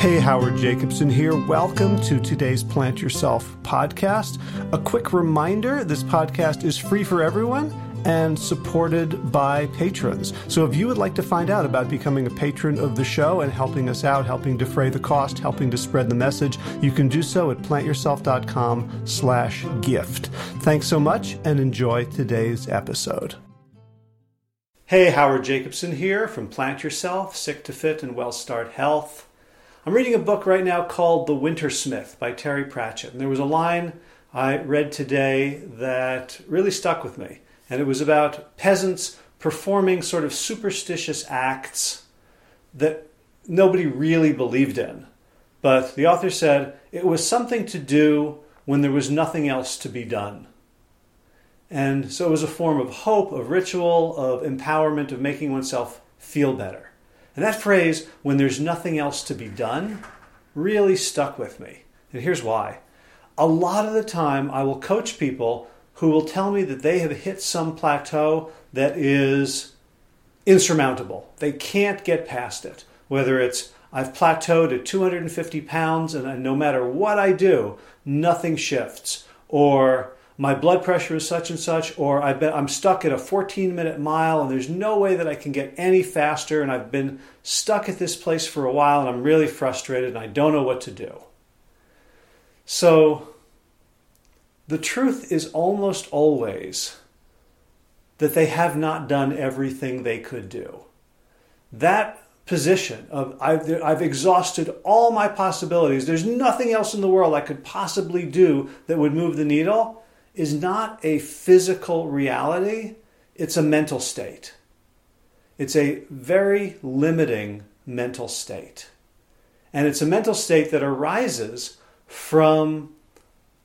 Hey, Howard Jacobson here. Welcome to today's Plant Yourself podcast. A quick reminder this podcast is free for everyone and supported by patrons. So if you would like to find out about becoming a patron of the show and helping us out, helping defray the cost, helping to spread the message, you can do so at plantyourself.com slash gift. Thanks so much and enjoy today's episode. Hey, Howard Jacobson here from Plant Yourself, Sick to Fit and WellStart Health. I'm reading a book right now called The Wintersmith by Terry Pratchett. And there was a line I read today that really stuck with me. And it was about peasants performing sort of superstitious acts that nobody really believed in. But the author said it was something to do when there was nothing else to be done. And so it was a form of hope, of ritual, of empowerment, of making oneself feel better. And that phrase, when there's nothing else to be done, really stuck with me. And here's why. A lot of the time, I will coach people who will tell me that they have hit some plateau that is insurmountable. They can't get past it. Whether it's I've plateaued at 250 pounds and no matter what I do, nothing shifts. Or my blood pressure is such and such, or I'm stuck at a 14 minute mile and there's no way that I can get any faster, and I've been stuck at this place for a while and I'm really frustrated and I don't know what to do. So, the truth is almost always that they have not done everything they could do. That position of I've, I've, exhausted all my possibilities, there's nothing else in the world I could possibly do that would move the needle is not a physical reality, it's a mental state. It's a very limiting mental state. And it's a mental state that arises from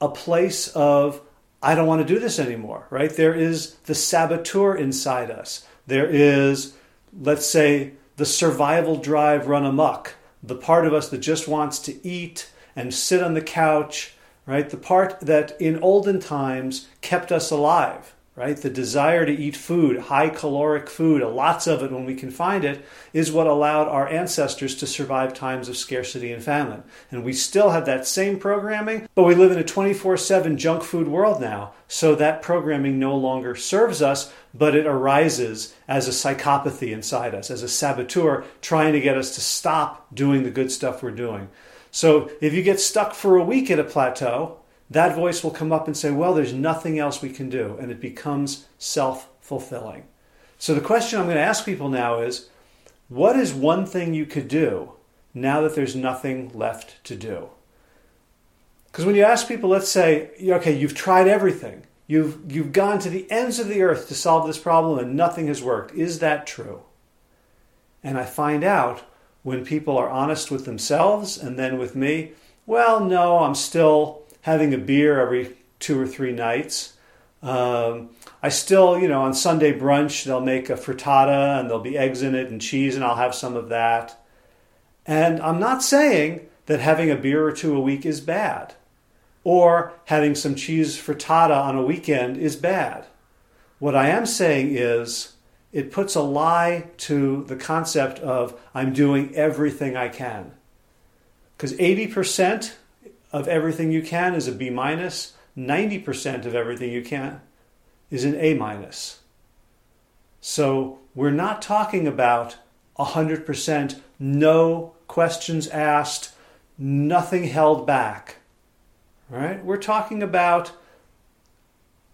a place of, I don't want to do this anymore, right? There is the saboteur inside us. There is, let's say, the survival drive run amok, the part of us that just wants to eat and sit on the couch right? The part that in olden times kept us alive, right? The desire to eat food, high caloric food, lots of it when we can find it, is what allowed our ancestors to survive times of scarcity and famine. And we still have that same programming, but we live in a 24 7 junk food world now. So that programming no longer serves us, but it arises as a psychopathy inside us, as a saboteur trying to get us to stop doing the good stuff we're doing. So if you get stuck for a week at a plateau, that voice will come up and say, Well, there's nothing else we can do. And it becomes self fulfilling. So the question I'm going to ask people now is what is one thing you could do now that there's nothing left to do? Because when you ask people, let's say, okay, you've tried everything, you've, you've gone to the ends of the earth to solve this problem and nothing has worked. Is that true? And I find out when people are honest with themselves and then with me, well, no, I'm still having a beer every two or three nights. Um, I still, you know, on Sunday brunch, they'll make a frittata and there'll be eggs in it and cheese, and I'll have some of that. And I'm not saying that having a beer or two a week is bad, or having some cheese frittata on a weekend is bad. What I am saying is it puts a lie to the concept of I'm doing everything I can. Because 80% of everything you can is a B minus, 90% of everything you can is an A minus. So we're not talking about 100% no questions asked, nothing held back. Right? We're talking about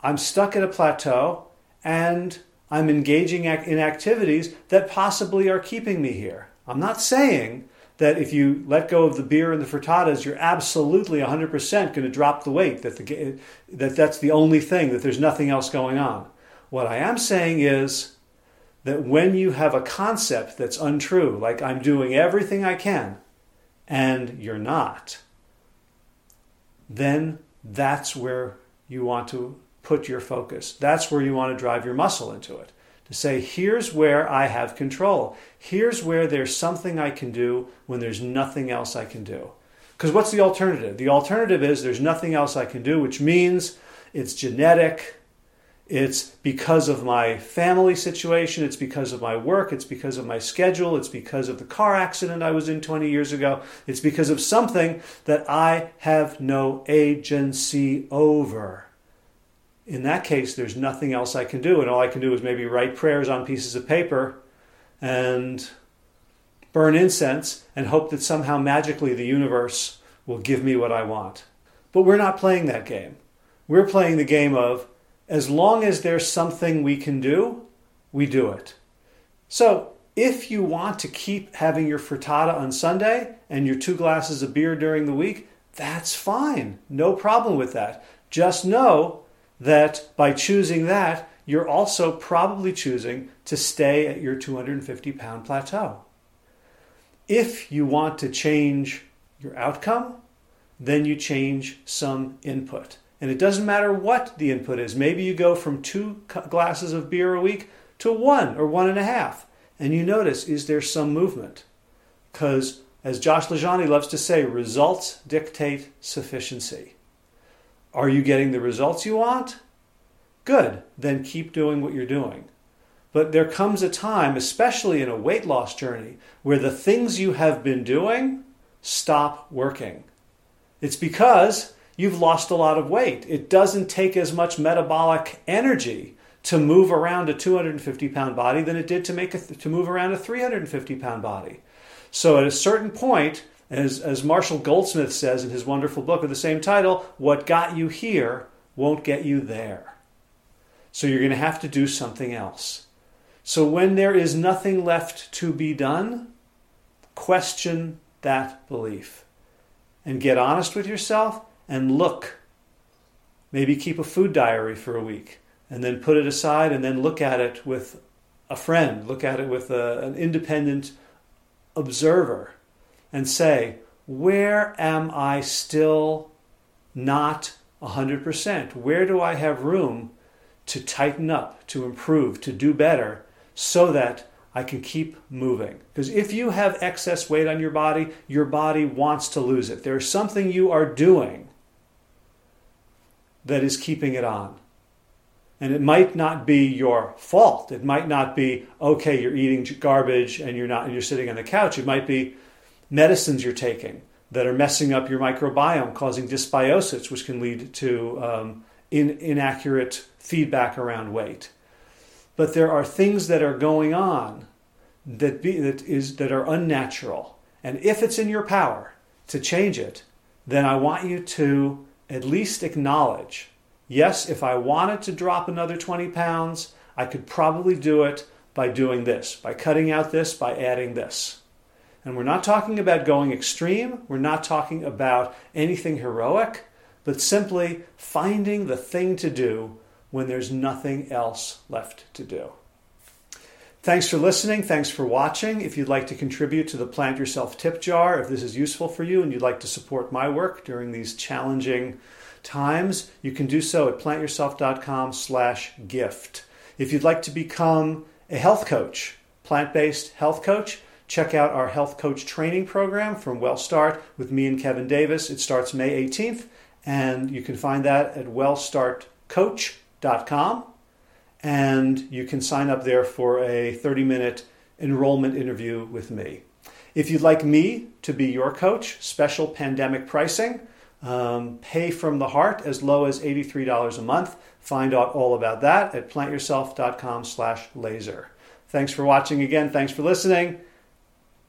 I'm stuck at a plateau and I'm engaging in activities that possibly are keeping me here. I'm not saying that if you let go of the beer and the frittatas, you're absolutely 100% going to drop the weight, that, the, that that's the only thing, that there's nothing else going on. What I am saying is that when you have a concept that's untrue, like I'm doing everything I can, and you're not, then that's where you want to put your focus. That's where you want to drive your muscle into it. To say, here's where I have control. Here's where there's something I can do when there's nothing else I can do. Because what's the alternative? The alternative is there's nothing else I can do, which means it's genetic, It's because of my family situation. It's because of my work. It's because of my schedule. It's because of the car accident I was in 20 years ago. It's because of something that I have no agency over. In that case, there's nothing else I can do. And all I can do is maybe write prayers on pieces of paper and burn incense and hope that somehow magically the universe will give me what I want. But we're not playing that game. We're playing the game of as long as there's something we can do, we do it. So if you want to keep having your frittata on Sunday and your two glasses of beer during the week, that's fine. No problem with that. Just know that by choosing that, you're also probably choosing to stay at your 250 pound plateau. If you want to change your outcome, then you change some input. And it doesn't matter what the input is. Maybe you go from two glasses of beer a week to one or one and a half. And you notice, is there some movement? Because, as Josh LaJaunie loves to say, results dictate sufficiency. Are you getting the results you want? Good, then keep doing what you're doing. But there comes a time, especially in a weight loss journey, where the things you have been doing stop working. It's because you've lost a lot of weight. It doesn't take as much metabolic energy to move around a 250 pound body than it did to make a, to move around a 350 pound body. So at a certain point, as, as Marshall Goldsmith says in his wonderful book of the same title, what got you here won't get you there. So you're going to have to do something else. So when there is nothing left to be done, question that belief and get honest with yourself and look. Maybe keep a food diary for a week and then put it aside and then look at it with a friend, look at it with a, an independent observer and say, where am I still not 100%? Where do I have room to tighten up, to improve, to do better so that I can keep moving. Because if you have excess weight on your body, your body wants to lose it. There's something you are doing that is keeping it on. And it might not be your fault. It might not be, okay, you're eating garbage and you're not and you're sitting on the couch. It might be medicines you're taking that are messing up your microbiome, causing dysbiosis, which can lead to um, in, inaccurate feedback around weight but there are things that are going on that be, that is that are unnatural. And if it's in your power to change it, then I want you to at least acknowledge, yes, if I wanted to drop another 20 pounds, I could probably do it by doing this, by cutting out this, by adding this. And we're not talking about going extreme, we're not talking about anything heroic, but simply finding the thing to do when there's nothing else left to do. Thanks for listening. Thanks for watching. If you'd like to contribute to the Plant Yourself tip jar, if this is useful for you and you'd like to support my work during these challenging times, you can do so at plantyourself.com slash gift. If you'd like to become a health coach, plant-based health coach, check out our health coach training program from WellStart with me and Kevin Davis. It starts May 18th, and you can find that at wellstartcoach.com and you can sign up there for a 30 minute enrollment interview with me. If you'd like me to be your coach, special pandemic pricing, um, pay from the heart as low as $83 a month. Find out all about that at plantyourself.com slash laser. Thanks for watching again. Thanks for listening.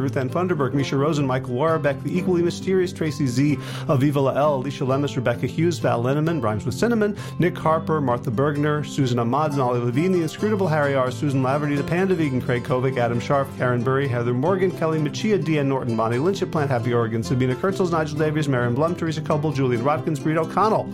Ruth Ann Funderburg, Misha Rosen, Michael Warbeck, the equally mysterious Tracy Z, Aviva Lael, Alicia Lemus, Rebecca Hughes, Val Linneman, Rhymes with Cinnamon, Nick Harper, Martha Bergner, Susan Ahmad, Nolly Levine, the inscrutable Harry R., Susan Laverty, the Panda Vegan, Craig Kovic, Adam Sharp, Karen Burry, Heather Morgan, Kelly Machia, Deanne Norton, Bonnie Lynch at Plant Happy Oregon, Sabina Kurtzels, Nigel Davies, Marion Blum, Teresa Coble, Julian Watkins, Breed O'Connell.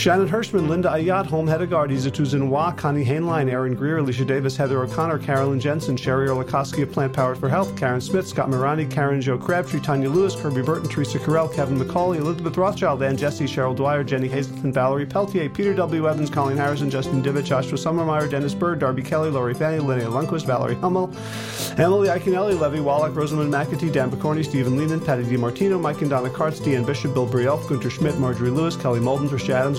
Shannon Hirschman, Linda Ayat, Holm Hedegaard, Isa Tuzinwa, Connie Hainline, Aaron Greer, Alicia Davis, Heather O'Connor, Carolyn Jensen, Sherry Orlikoski of Plant Powered for Health, Karen Smith, Scott Morani, Karen Joe Crabtree, Tanya Lewis, Kirby Burton, Teresa Carell, Kevin McCauley, Elizabeth Rothschild, Ann Jesse, Cheryl Dwyer, Jenny Hazelton, Valerie Peltier, Peter W. Evans, Colleen Harrison, Justin Divich, Joshua Summermeyer, Dennis Bird, Darby Kelly, Lori Fanny, Linnea Lundquist, Valerie Hummel, Emily Iaconelli, Levy Wallach, Rosamund McAtee, Dan Picorni, Stephen Lehman, Patty DiMartino, Mike and Donna Kartz, Deanne Bishop, Bill Brielf, Gunter Schmidt, Marjorie Lewis, Kelly Molden, Trish Adams,